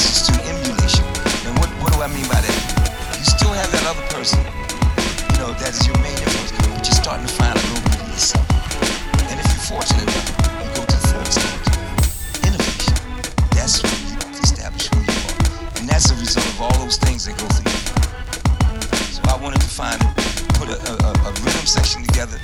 that's just through emulation. And what, what do I mean by that? You still have that other person, you know, that is your main influence, but you're starting to find a little bit of yourself. And if you're fortunate enough, you go to the third stage, innovation. That's when you establish who you are. And that's the result of all those things that go through you. So I wanted to find, put a, a, a rhythm section together